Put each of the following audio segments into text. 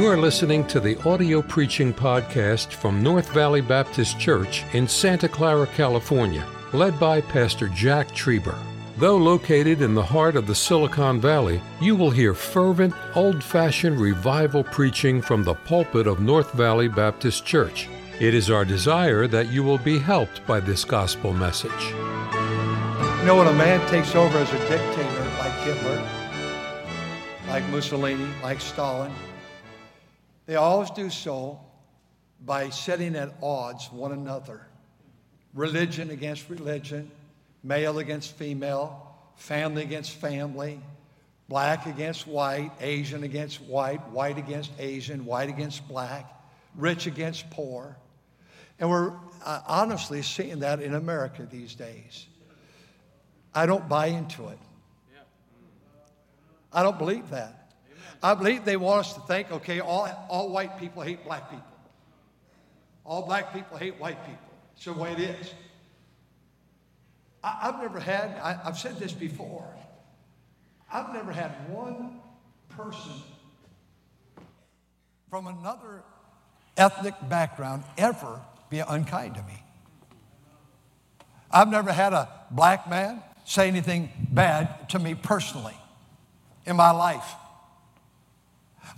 You are listening to the audio preaching podcast from North Valley Baptist Church in Santa Clara, California, led by Pastor Jack Trieber. Though located in the heart of the Silicon Valley, you will hear fervent, old fashioned revival preaching from the pulpit of North Valley Baptist Church. It is our desire that you will be helped by this gospel message. You know, when a man takes over as a dictator like Hitler, like Mussolini, like Stalin, they always do so by setting at odds one another religion against religion, male against female, family against family, black against white, Asian against white, white against Asian, white against black, rich against poor. And we're uh, honestly seeing that in America these days. I don't buy into it. I don't believe that. I believe they want us to think, okay, all, all white people hate black people. All black people hate white people. It's the way it is. I, have never had, I, I've said this before, I've never had one person from another ethnic background ever be unkind to me. I've never had a black man say anything bad to me personally in my life.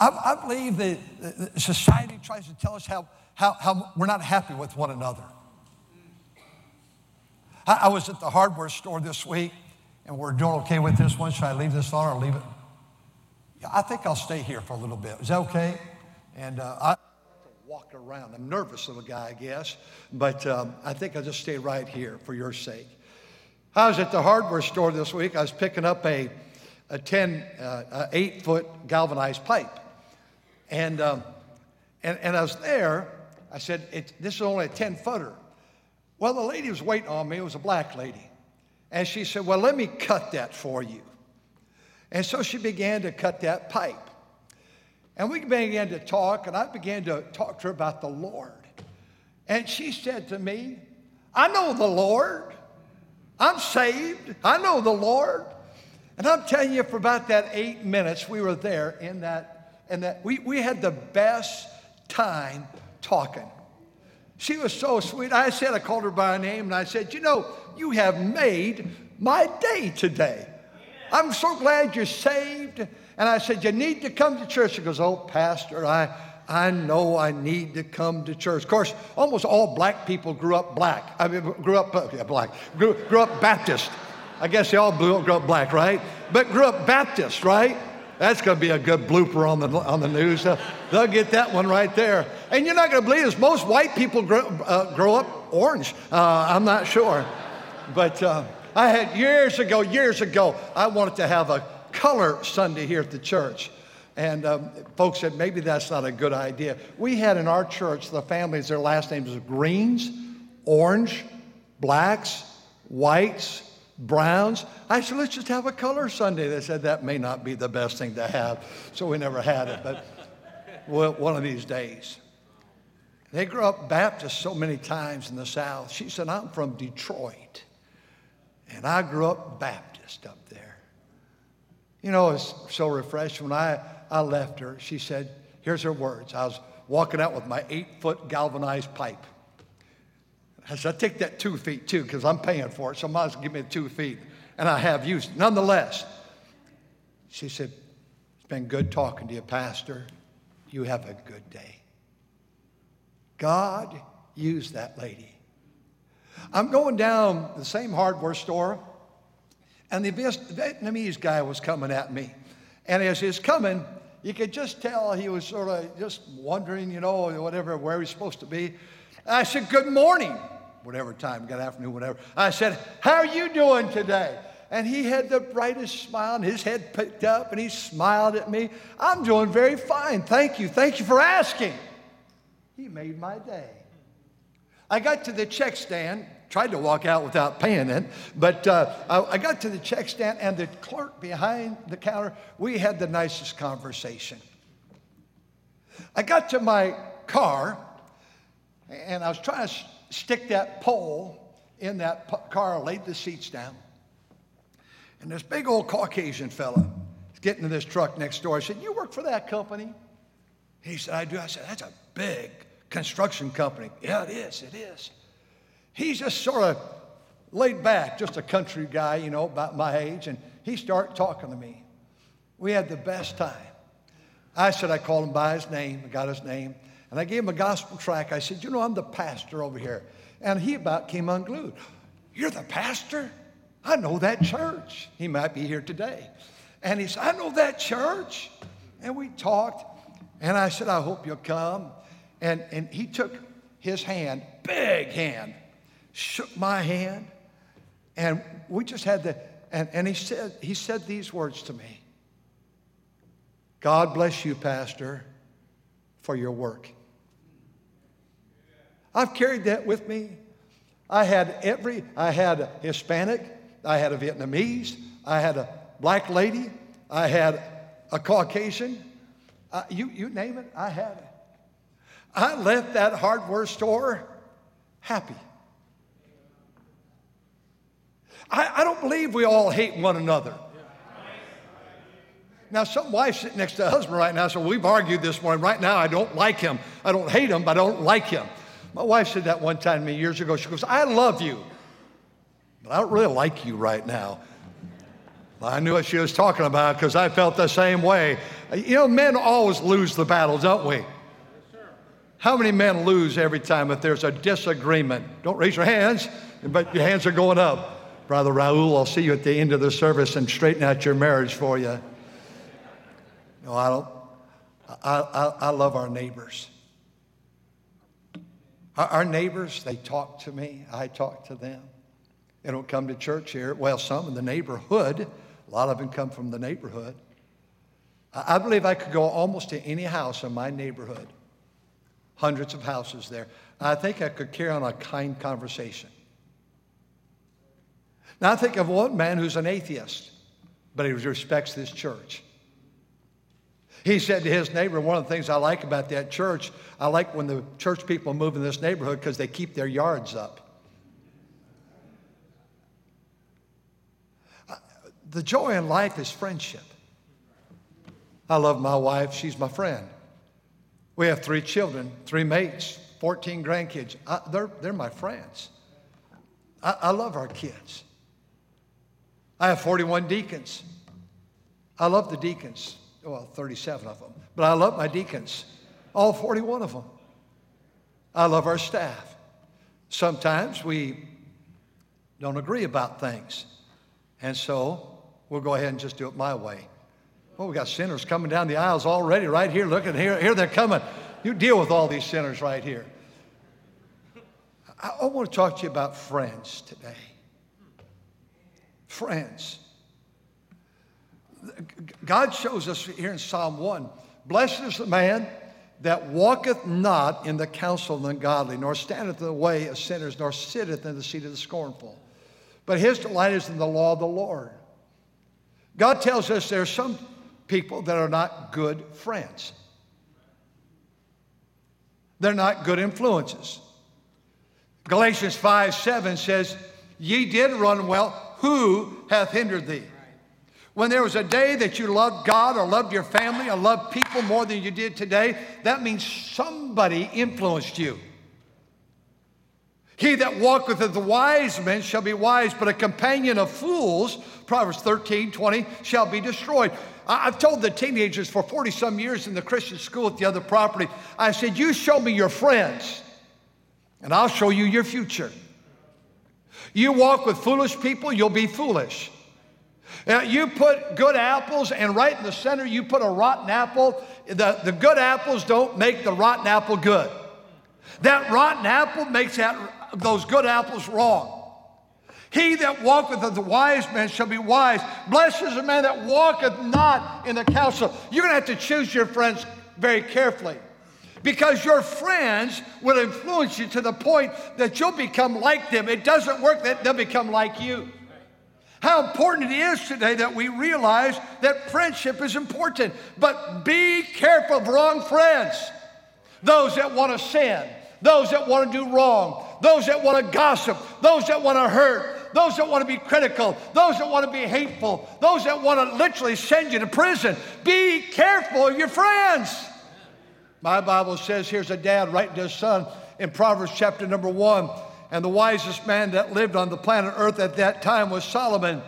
I, I believe that society tries to tell us how, how, how we're not happy with one another. I, I was at the hardware store this week, and we're doing okay with this one. Should I leave this on or leave it? Yeah, I think I'll stay here for a little bit. Is that okay? And uh, I walk around. I'm nervous little guy, I guess, but um, I think I'll just stay right here for your sake. I was at the hardware store this week. I was picking up a, a 10, uh, 8 foot galvanized pipe. And, um, and, and I was there. I said, This is only a 10 footer. Well, the lady was waiting on me. It was a black lady. And she said, Well, let me cut that for you. And so she began to cut that pipe. And we began to talk, and I began to talk to her about the Lord. And she said to me, I know the Lord. I'm saved. I know the Lord. And I'm telling you, for about that eight minutes, we were there in that, and that we, we had the best time talking. She was so sweet. I said, I called her by name, and I said, You know, you have made my day today. I'm so glad you're saved. And I said, You need to come to church. She goes, Oh, Pastor, I, I know I need to come to church. Of course, almost all black people grew up black. I mean, grew up uh, yeah, black, grew, grew up Baptist. I guess they all grew up black, right? But grew up Baptist, right? That's going to be a good blooper on the, on the news. Uh, they'll get that one right there. And you're not going to believe this. Most white people grow, uh, grow up orange. Uh, I'm not sure. But uh, I had years ago, years ago, I wanted to have a color Sunday here at the church. And um, folks said, maybe that's not a good idea. We had in our church, the families, their last names were greens, orange, blacks, whites, browns. I said, let's just have a color Sunday. They said that may not be the best thing to have. So we never had it, but well, one of these days. They grew up Baptist so many times in the South. She said, I'm from Detroit. And I grew up Baptist up there. You know, it's so refreshing. When I, I left her, she said, here's her words. I was walking out with my eight foot galvanized pipe. I said, I take that two feet too, because I'm paying for it, so might as well give me the two feet. And I have used it. Nonetheless, she said, It's been good talking to you, Pastor. You have a good day. God used that lady. I'm going down the same hardware store, and the Vietnamese guy was coming at me. And as he's coming, you could just tell he was sort of just wondering, you know, whatever, where he's supposed to be. I said, Good morning, whatever time, good afternoon, whatever. I said, How are you doing today? And he had the brightest smile, and his head picked up, and he smiled at me. I'm doing very fine. Thank you. Thank you for asking. He made my day. I got to the check stand, tried to walk out without paying it, but uh, I, I got to the check stand, and the clerk behind the counter, we had the nicest conversation. I got to my car, and I was trying to stick that pole in that car, laid the seats down. And this big old Caucasian fella is getting to this truck next door. I said, You work for that company? He said, I do. I said, That's a big construction company. Yeah, it is. It is. He's just sort of laid back, just a country guy, you know, about my age. And he started talking to me. We had the best time. I said, I called him by his name, I got his name, and I gave him a gospel tract. I said, You know, I'm the pastor over here. And he about came unglued. You're the pastor? I know that church. He might be here today. And he said, I know that church. And we talked, and I said, I hope you'll come. And, and he took his hand, big hand, shook my hand, and we just had the, and, and he said, he said these words to me. God bless you, Pastor, for your work. I've carried that with me. I had every, I had a Hispanic, I had a Vietnamese, I had a black lady, I had a Caucasian. You, you name it, I had it. I left that hardware store happy. I, I don't believe we all hate one another. Now, some wife sitting next to a husband right now said, well, We've argued this morning. Right now, I don't like him. I don't hate him, but I don't like him. My wife said that one time to me years ago. She goes, I love you, but I don't really like you right now. I knew what she was talking about because I felt the same way. You know, men always lose the battle, don't we? How many men lose every time if there's a disagreement? Don't raise your hands, but your hands are going up. Brother Raul, I'll see you at the end of the service and straighten out your marriage for you. No, I don't. I, I, I love our neighbors. Our, neighbors, they talk to me, I talk to them. They don't come to church here. Well, some in the neighborhood, a lot of them come from the neighborhood. I, I believe I could go almost to any house in my neighborhood, hundreds of houses there. I think I could carry on a kind conversation. Now, I think of one man who's an atheist, but he respects this church. He said to his neighbor, One of the things I like about that church, I like when the church people move in this neighborhood because they keep their yards up. The joy in life is friendship. I love my wife, she's my friend. We have three children, three mates, 14 grandkids. I, they're, they're my friends. I, I love our kids. I have 41 deacons. I love the deacons well, 37 of them. But I love my deacons, all 41 of them. I love our staff. Sometimes we don't agree about things. And so we'll go ahead and just do it my way. Well, we got sinners coming down the aisles already, right here. Look at here. Here they're coming. You deal with all these sinners right here. I, I want to talk to you about friends today. Friends. God shows us here in Psalm 1 Blessed is the man that walketh not in the counsel of the ungodly, nor standeth in the way of sinners, nor sitteth in the seat of the scornful. But his delight is in the law of the Lord. God tells us there are some people that are not good friends. They're not good influences. Galatians 5 7 says, Ye did run well. Who hath hindered thee? When there was a day that you loved God or loved your family or loved people more than you did today, that means somebody influenced you. He that walketh with the wise men shall be wise, but a companion of fools, Proverbs 13, 20, shall be destroyed. I've told the teenagers for 40 some years in the Christian school at the other property, I said, You show me your friends, and I'll show you your future. You walk with foolish people, you'll be foolish. You put good apples, and right in the center, you put a rotten apple. The, the good apples don't make the rotten apple good. That rotten apple makes that, those good apples wrong. He that walketh with the wise men shall be wise. Blessed is the man that walketh not in the counsel. You're going to have to choose your friends very carefully because your friends will influence you to the point that you'll become like them. It doesn't work that they'll become like you. How important it is today that we realize that friendship is important. But be careful of wrong friends. Those that want to sin, those that want to do wrong, those that want to gossip, those that want to hurt, those that want to be critical, those that want to be hateful, those that want to literally send you to prison. Be careful of your friends. My Bible says here's a dad writing to his son in Proverbs chapter number one. And the wisest man that lived on the planet Earth at that time was Solomon.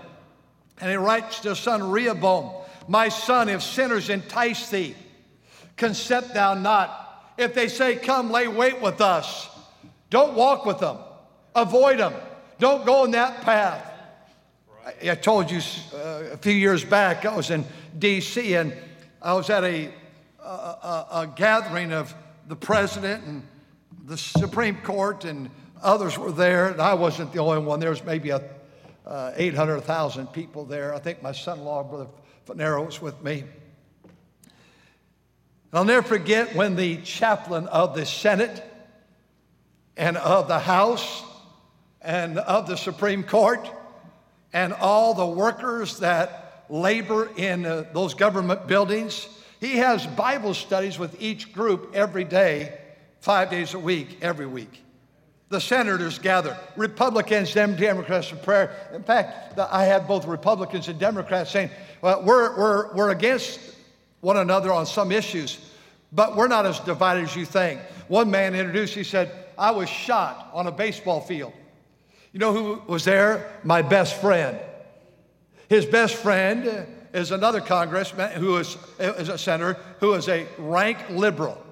And he writes to his son Rehoboam, My son, if sinners entice thee, consent thou not. If they say, Come, lay wait with us, don't walk with them, avoid them, don't go in that path. I, told you uh, a few years back, I was in D.C. and I was at a, a, a, a gathering of the president and the Supreme Court and others were there, and I wasn't the only one. There was maybe a, uh, 800,000 people there. I think my son-in-law, Brother Fanero, was with me. I'll never forget when the chaplain of the Senate and of the House and of the Supreme Court and all the workers that labor in uh, those government buildings, he has Bible studies with each group every day, five days a week, every week. The senators gather, Republicans Democrats in prayer. In fact, I had both Republicans and Democrats saying, well, we're, we're, we're against one another on some issues, but we're not as divided as you think. One man introduced, he said, I was shot on a baseball field. You know who was there? My best friend. His best friend is another congressman who is, is a senator who is a rank liberal.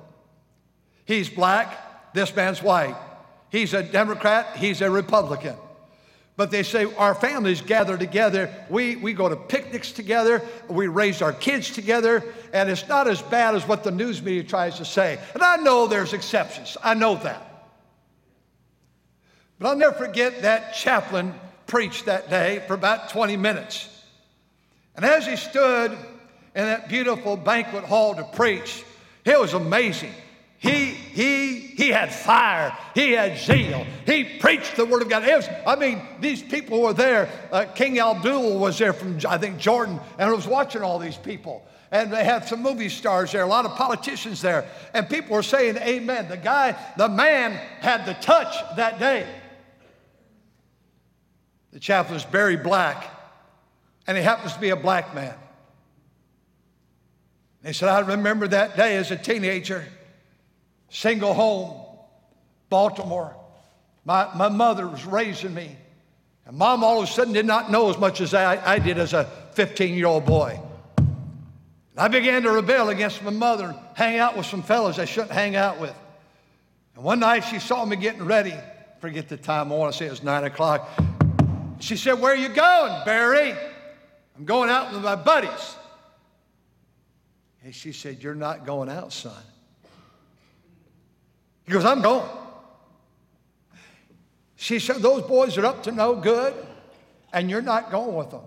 He's black, this man's white. He's a Democrat, he's a Republican. But they say our families gather together. We, we go to picnics together. We raise our kids together. And it's not as bad as what the news media tries to say. And I know there's exceptions. I know that. But I'll never forget that chaplain preached that day for about 20 minutes. And as he stood in that beautiful banquet hall to preach, it was amazing. He, he, he had fire. He had zeal. He preached the word of God. Was, I mean, these people were there. Uh, King Abdul was there from, I think, Jordan, and I was watching all these people. And they had some movie stars there, a lot of politicians there. And people were saying, Amen. The guy, the man had the touch that day. The chaplain was Barry Black, and he happens to be a black man. He said, I remember that day as a teenager single home, Baltimore. My, my mother was raising me. And mom all of a sudden did not know as much as I, I did as a 15 year old boy. And I began to rebel against my mother and hang out with some fellows I shouldn't hang out with. And one night she saw me getting ready. Forget the time, I want to say it was nine o'clock. She said, Where are you going, Barry? I'm going out with my buddies. And she said, You're not going out, son. He goes, I'm going. She said, Those boys are up to no good, and you're not going with them.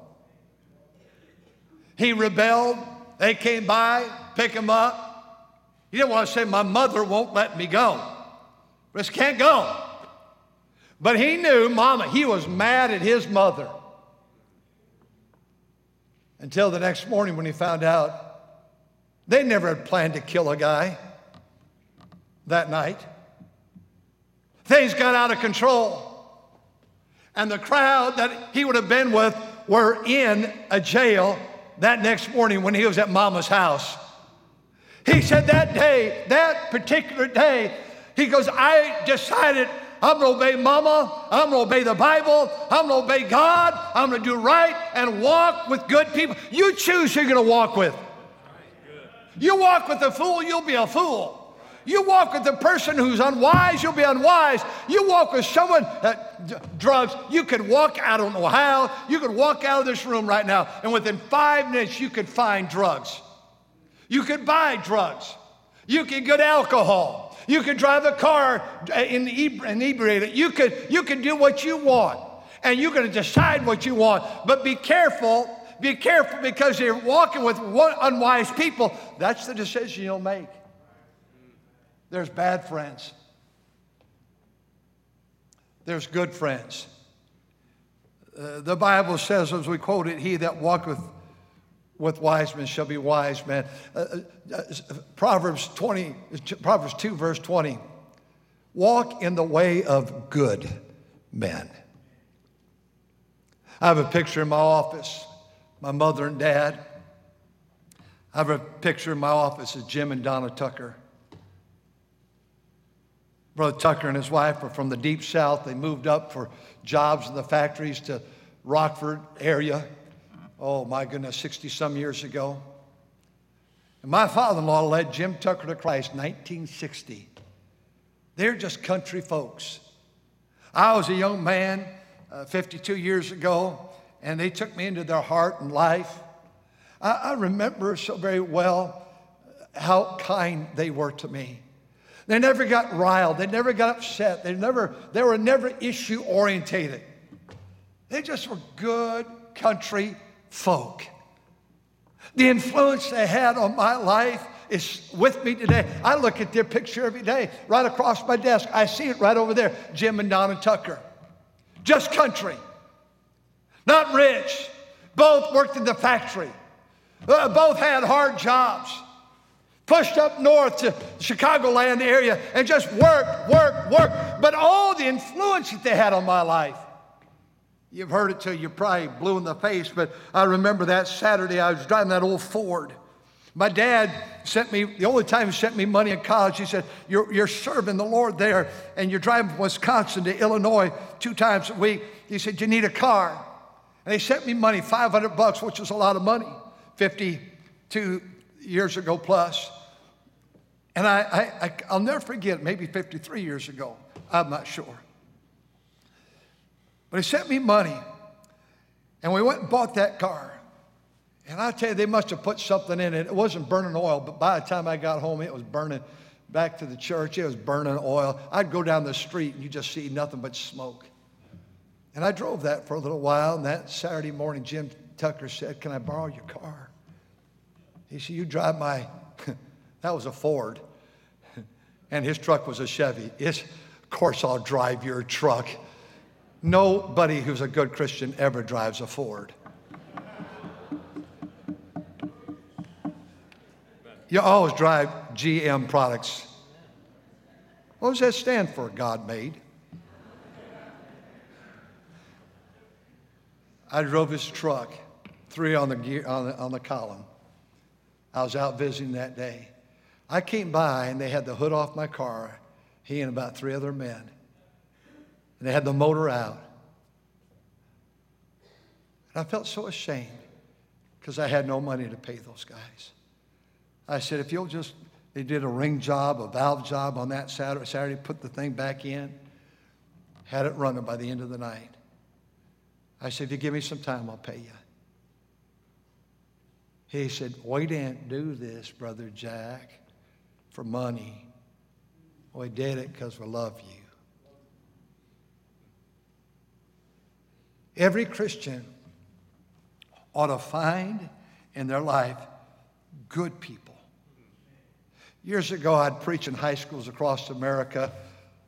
He rebelled. They came by, pick him up. He didn't want to say, My mother won't let me go. Just can't go. But he knew, Mama, he was mad at his mother. Until the next morning when he found out they never had planned to kill a guy that night. Things got out of control. And the crowd that he would have been with were in a jail that next morning when he was at mama's house. He said that day, that particular day, he goes, I decided I'm to obey mama. I'm to obey the Bible. I'm to obey God. I'm to do right and walk with good people. You choose who you're to walk with. You walk with a fool, you'll be a fool. You walk with the person who's unwise, you'll be unwise. You walk with someone that d- drugs, you could walk, I don't know how, you could walk out of this room right now, and within five minutes, you could find drugs. You could buy drugs. You could get alcohol. You could drive a car in inebriated. You could, you could do what you want, and you're going to decide what you want. But be careful, be careful because you're walking with unwise people. That's the decision you'll make. There's bad friends. There's good friends. Uh, the Bible says, as we quote it, he that walketh with wise men shall be wise men. Uh, uh, uh Proverbs 20, Proverbs 2, verse 20. Walk in the way of good men. I have a picture in my office, my mother and dad. I have a picture in my office of Jim and Donna Tucker. Brother Tucker and his wife are from the deep south. They moved up for jobs in the factories to Rockford area. Oh my goodness, 60 some years ago. And my father in law led Jim Tucker to Christ 1960. They're just country folks. I was a young man uh, 52 years ago, and they took me into their heart and life. I, I remember so very well how kind they were to me. They never got riled. They never got upset. They never, they were never issue orientated. They just were good country folk. The influence they had on my life is with me today. I look at their picture every day, right across my desk. I see it right over there, Jim and Donna Tucker. Just country, not rich. Both worked in the factory. Uh, both had hard jobs pushed up north to Chicagoland area and just worked, worked, worked. But all the influence that they had on my life. You've heard it till you're probably blue in the face, but I remember that Saturday I was driving that old Ford. My dad sent me, the only time he sent me money in college, he said, You're, you're serving the Lord there, and you're driving from Wisconsin to Illinois two times a week. He said, You need a car. And he sent me money, 500 bucks, which was a lot of money, 52 years ago plus. And I, I, I'll never forget, maybe 53 years ago, I'm not sure. But he sent me money, and we went and bought that car. And I tell you, they must have put something in it. It wasn't burning oil, but by the time I got home, it was burning back to the church. It was burning oil. I'd go down the street and you just see nothing but smoke. And I drove that for a little while. And that Saturday morning, Jim Tucker said, Can I borrow your car? He said, You drive my, that was a Ford, and his truck was a Chevy. It's, of course, I'll drive your truck. Nobody who's a good Christian ever drives a Ford. You always drive GM products. What does that stand for? God made. I drove his truck, three on the, gear, on the, on the column. I was out visiting that day. I came by and they had the hood off my car, he and about three other men. And they had the motor out. And I felt so ashamed because I had no money to pay those guys. I said, if you'll just, they did a ring job, a valve job on that Saturday, Saturday put the thing back in, had it running by the end of the night. I said, if you give me some time, I'll pay you. He said, We didn't do this, Brother Jack, for money. Oh, we did it because we love you. Every Christian ought to find in their life good people. Years ago, I'd preach in high schools across America.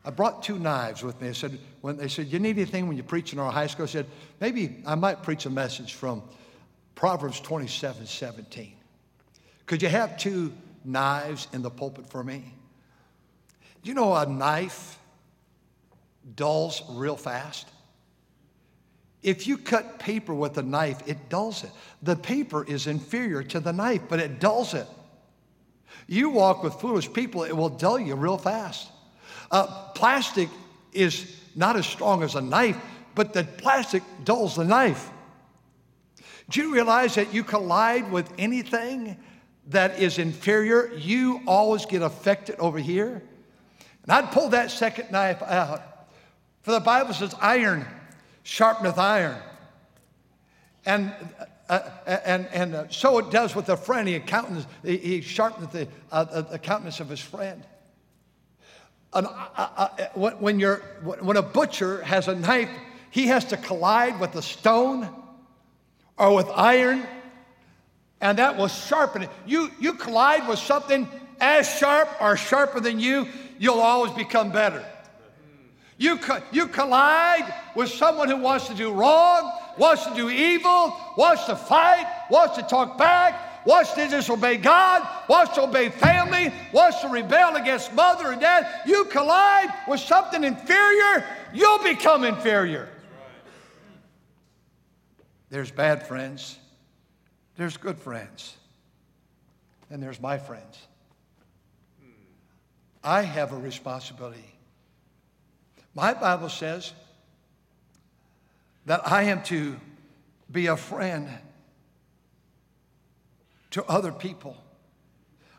I brought two knives with me. I said, when they said, You need anything when you preach in our high school? I said, Maybe I might preach a message from Proverbs 27 17. Could you have two knives in the pulpit for me? You know a knife dulls real fast? If you cut paper with a knife, it dulls it. The paper is inferior to the knife, but it dulls it. You walk with foolish people, it will dull you real fast. Uh, plastic is not as strong as a knife, but the plastic dulls the knife. Do you realize that you collide with anything that is inferior, you always get affected over here? And I'd pull that second knife out. For the Bible says, iron sharpeneth iron. And, uh, and, and uh, so it does with a friend. He, he, he sharpeneth the, uh, the countenance of his friend. Uh, uh, uh, when, you're, when a butcher has a knife, he has to collide with a stone or with iron, and that will sharpen it. You, you collide with something as sharp or sharper than you, you'll always become better. You, co- you collide with someone who wants to do wrong, wants to do evil, wants to fight, wants to talk back, wants to disobey God, wants to obey family, wants to rebel against mother and dad. You collide with something inferior, you'll become inferior. There's bad friends, there's good friends, and there's my friends. I have a responsibility My Bible says that I am to be a friend to other people.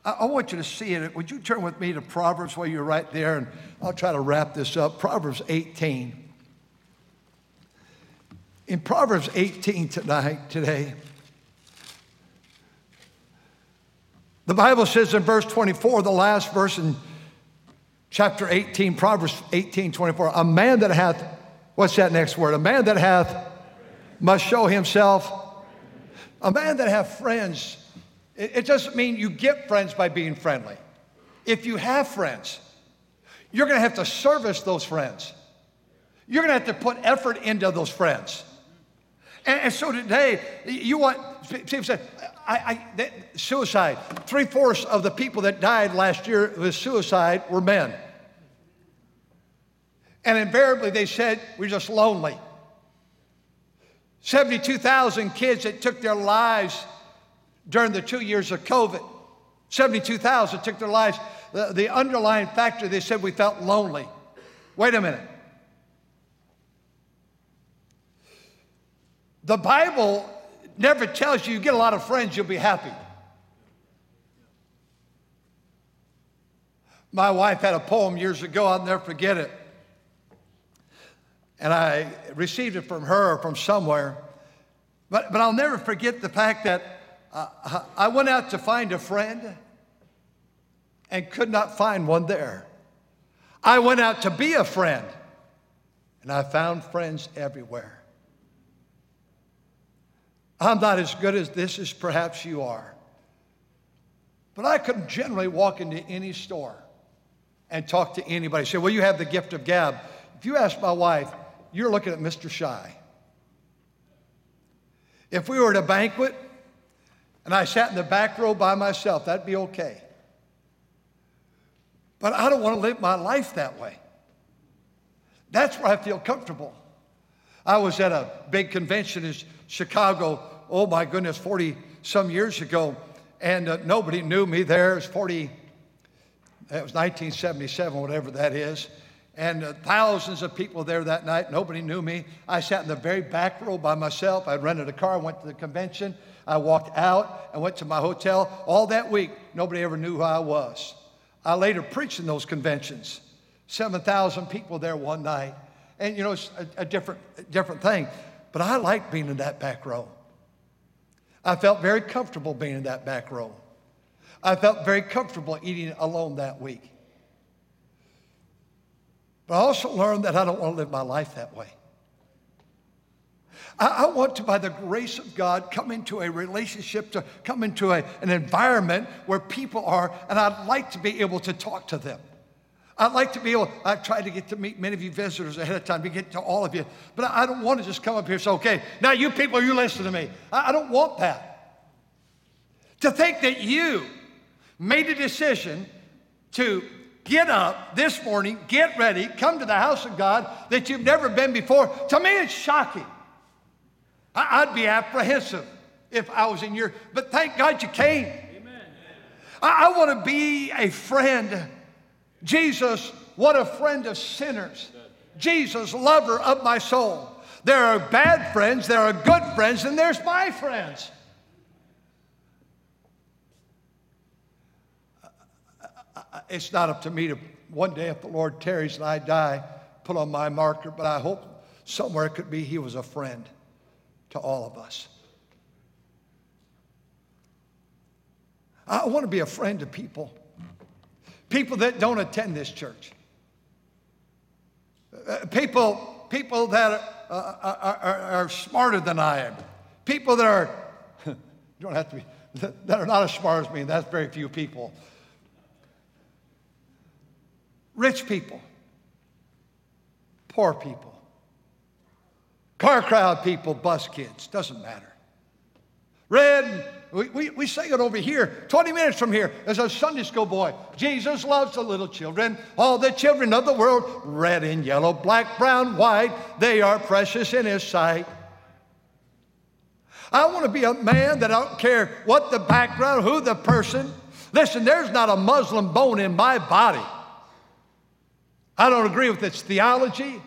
I, I, want you to see it. Would you turn with me to Proverbs while you're right there? And I'll try to wrap this up. Proverbs 18. In Proverbs 18 tonight, today, the Bible says in verse 24, the last verse in chapter 18, Proverbs 18, 24, a man that hath, what's that next word? A man that hath must show himself. A man that hath friends, it, doesn't mean you get friends by being friendly. If you have friends, you're to have to service those friends. You're to have to put effort into those friends. And so today, you want, people say, I, I, suicide. Three fourths of the people that died last year with suicide were men. And invariably they said, we're just lonely. 72,000 kids that took their lives during the two years of COVID. 72,000 took their lives. The, the underlying factor, they said we felt lonely. Wait a minute. The Bible never tells you you get a lot of friends, you'll be happy. My wife had a poem years ago, I'll never forget it. And I received it from her or from somewhere. But, but I'll never forget the fact that uh, I went out to find a friend and could not find one there. I went out to be a friend and I found friends everywhere. I'm not as good as this as perhaps you are. But I could generally walk into any store and talk to anybody. Say, well, you have the gift of gab. If you ask my wife, you're looking at Mr. Shy. If we were at a banquet and I sat in the back row by myself, that'd be okay. But I don't want to live my life that way. That's where I feel comfortable. I was at a big convention in Chicago, oh my goodness, 40 some years ago, and uh, nobody knew me there. It was 40, it was 1977, whatever that is. And uh, thousands of people there that night. Nobody knew me. I sat in the very back row by myself. I rented a car, went to the convention. I walked out and went to my hotel. All that week, nobody ever knew who I was. I later preached in those conventions. 7,000 people there one night. And you know, it's a, a different, different thing. But I liked being in that back row. I felt very comfortable being in that back row. I felt very comfortable eating alone that week. But I also learned that I don't want to live my life that way. I, want to, by the grace of God, come into a relationship, to come into a, an environment where people are, and I'd like to be able to talk to them. I'd like to be able, I've tried to get to meet many of you visitors ahead of time, to get to all of you. But I don't want to just come up here and say, okay, now you people, you listen to me. I, I don't want that. To think that you made a decision to get up this morning, get ready, come to the house of God that you've never been before, to me it's shocking. I, would be apprehensive if I was in your, but thank God you came. Amen. I, I want to be a friend Jesus, what a friend of sinners. Jesus, lover of my soul. There are bad friends, there are good friends, and there's my friends. It's not up to me to one day, if the Lord tarries and I die, put on my marker, but I hope somewhere it could be He was a friend to all of us. I want to be a friend to people people that don't attend this church, uh, people, people that are, uh, are, are, are, smarter than I am, people that are, you don't have to be, that are not as smart as me, that's very few people. Rich people, poor people, car crowd people, bus kids, doesn't matter. Red, we, we, we sang it over here, 20 minutes from here, as a Sunday school boy. Jesus loves the little children, all the children of the world, red and yellow, black, brown, white, they are precious in his sight. I want to be a man that I don't care what the background, who the person. Listen, there's not a Muslim bone in my body. I don't agree with its theology,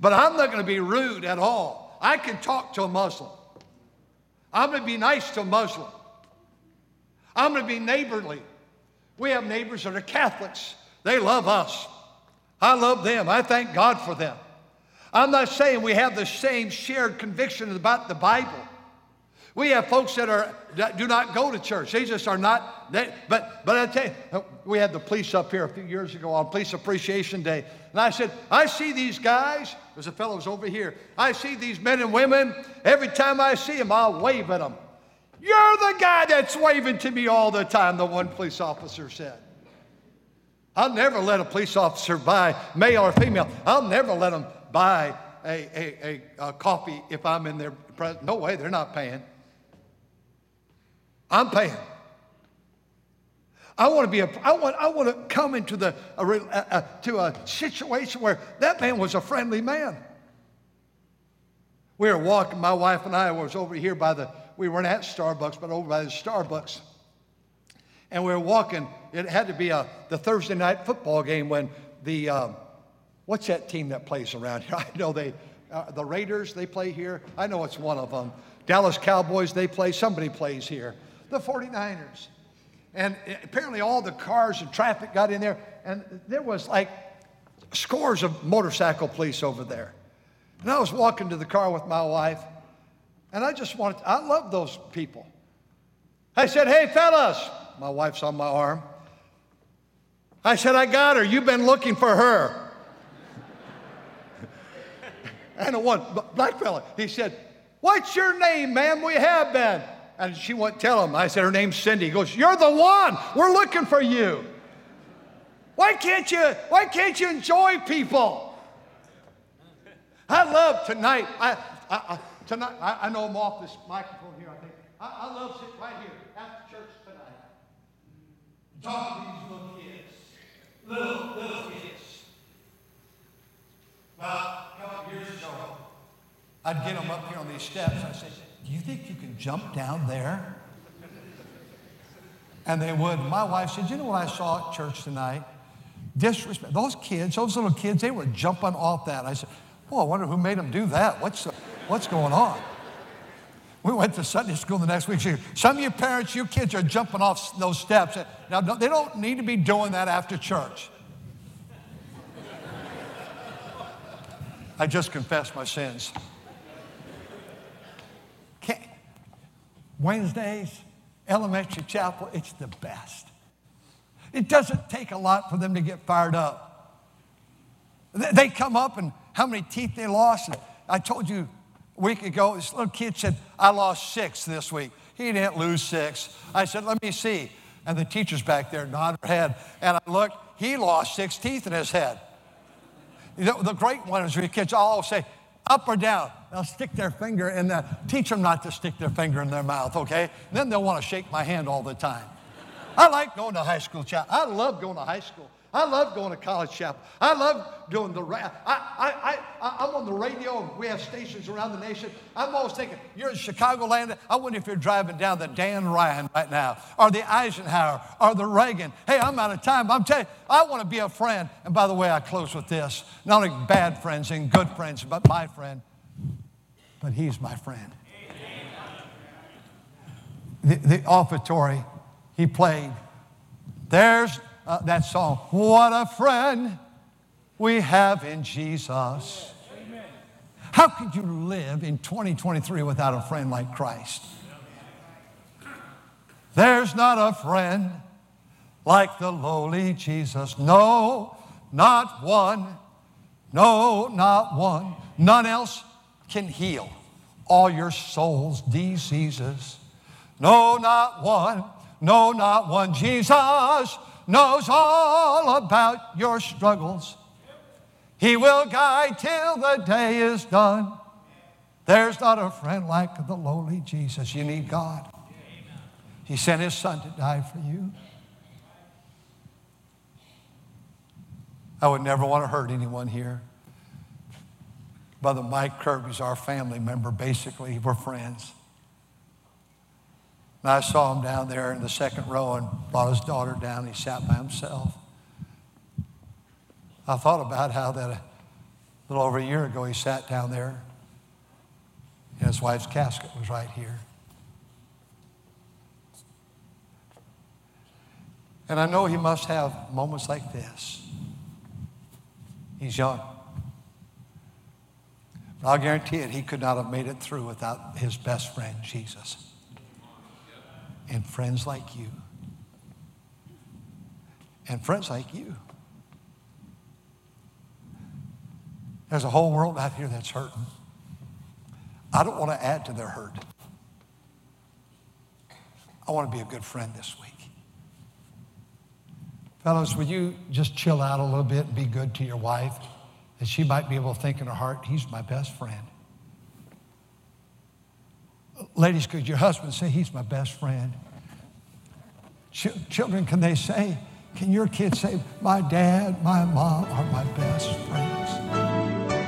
but I'm not going to be rude at all. I can talk to a Muslim. I'm going to be nice to a Muslim. I'm going to be neighborly. We have neighbors that are Catholics. They love us. I love them. I thank God for them. I'm not saying we have the same shared conviction about the Bible. We have folks that are that do not go to church. They just are not. They, but but I tell you, we had the police up here a few years ago on Police Appreciation Day, and I said, I see these guys. There's a fellows over here. I see these men and women. Every time I see them, I'll wave at them. You're the guy that's waving to me all the time. The one police officer said. I'll never let a police officer buy male or female. I'll never let them buy a, a, a, a coffee if I'm in their presence. No way, they're not paying. I'm paying. I want to be a, I want, I want to come into the, a, a, to a situation where that man was a friendly man. We were walking, my wife and I was over here by the, we weren't at Starbucks, but over by the Starbucks. And we were walking, it had to be a, the Thursday night football game when the, um, what's that team that plays around here? I know they, uh, the Raiders, they play here. I know it's one of them. Dallas Cowboys, they play, somebody plays here the 49ers. And apparently, all the cars and traffic got in there, and there was like scores of motorcycle police over there. And I was walking to the car with my wife, and I just wanted, to, I love those people. I said, Hey, fellas, my wife's on my arm. I said, I got her. You've been looking for her. and the one black fella, he said, What's your name, ma'am? We have been. And she wouldn't tell him. I said, Her name's Cindy. He goes, You're the one. We're looking for you. Why can't you, why can't you enjoy people? I love tonight. I, I, I tonight, I, I, know I'm off this microphone here, I think. I, I love sitting right here after church tonight. Talking to these little kids. Little, little kids. Well, a couple years ago, I'd get them up here on these steps. I said, do you think you can jump down there? And they would. My wife said, You know what I saw at church tonight? Disrespect. Those kids, those little kids, they were jumping off that. I said, Well, I wonder who made them do that. What's, what's going on? We went to Sunday school the next week. She, Some of you parents, your kids are jumping off those steps. Now, they don't need to be doing that after church. I just confessed my sins. Wednesdays, elementary chapel, it's the best. It doesn't take a lot for them to get fired up. They come up and how many teeth they lost. I told you week ago, this little kid said, I lost six this week. He didn't lose six. I said, let me see. And the teacher's back there nodding her head. And I looked, he lost six teeth in his head. You know, the great one is where kids all say, up or down. They'll stick their finger in the, teach them not to stick their finger in their mouth, okay? And then they'll want to shake my hand all the time. I like going to high school chapel. I love going to high school. I love going to college chapel. I love doing the, I, I, I, I'm on the radio. We have stations around the nation. I'm always thinking, you're in Chicagoland. I wonder if you're driving down the Dan Ryan right now, or the Eisenhower, or the Reagan. Hey, I'm out of time. I'm telling you, I want to be a friend. And by the way, I close with this. Not only bad friends and good friends, but my friend. But he's my friend. The, the offertory he played. There's uh, that song, What a Friend We Have in Jesus. How could you live in 2023 without a friend like Christ? There's not a friend like the lowly Jesus. No, not one. No, not one. None else can heal all your soul's diseases. No, not one. No, not one. Jesus knows all about your struggles. He will guide till the day is done. There's not a friend like the lowly Jesus. You need God. He sent his son to die for you. I would never want to hurt anyone here. Brother Mike Kirby's our family member, basically. We're friends. And I saw him down there in the second row and brought his daughter down. He sat by himself. I thought about how that a little over a year ago he sat down there and his wife's casket was right here. And I know he must have moments like this. He's young. But I'll guarantee it, he could not have made it through without his best friend, Jesus. And friends like you. And friends like you. There's a whole world out here that's hurting. I don't want to add to their hurt. I want to be a good friend this week. Fellows, will you just chill out a little bit and be good to your wife? That she might be able to think in her heart, he's my best friend. Ladies, could your husband say, he's my best friend? Ch- children, can they say, can your kids say, my dad, my mom are my best friends?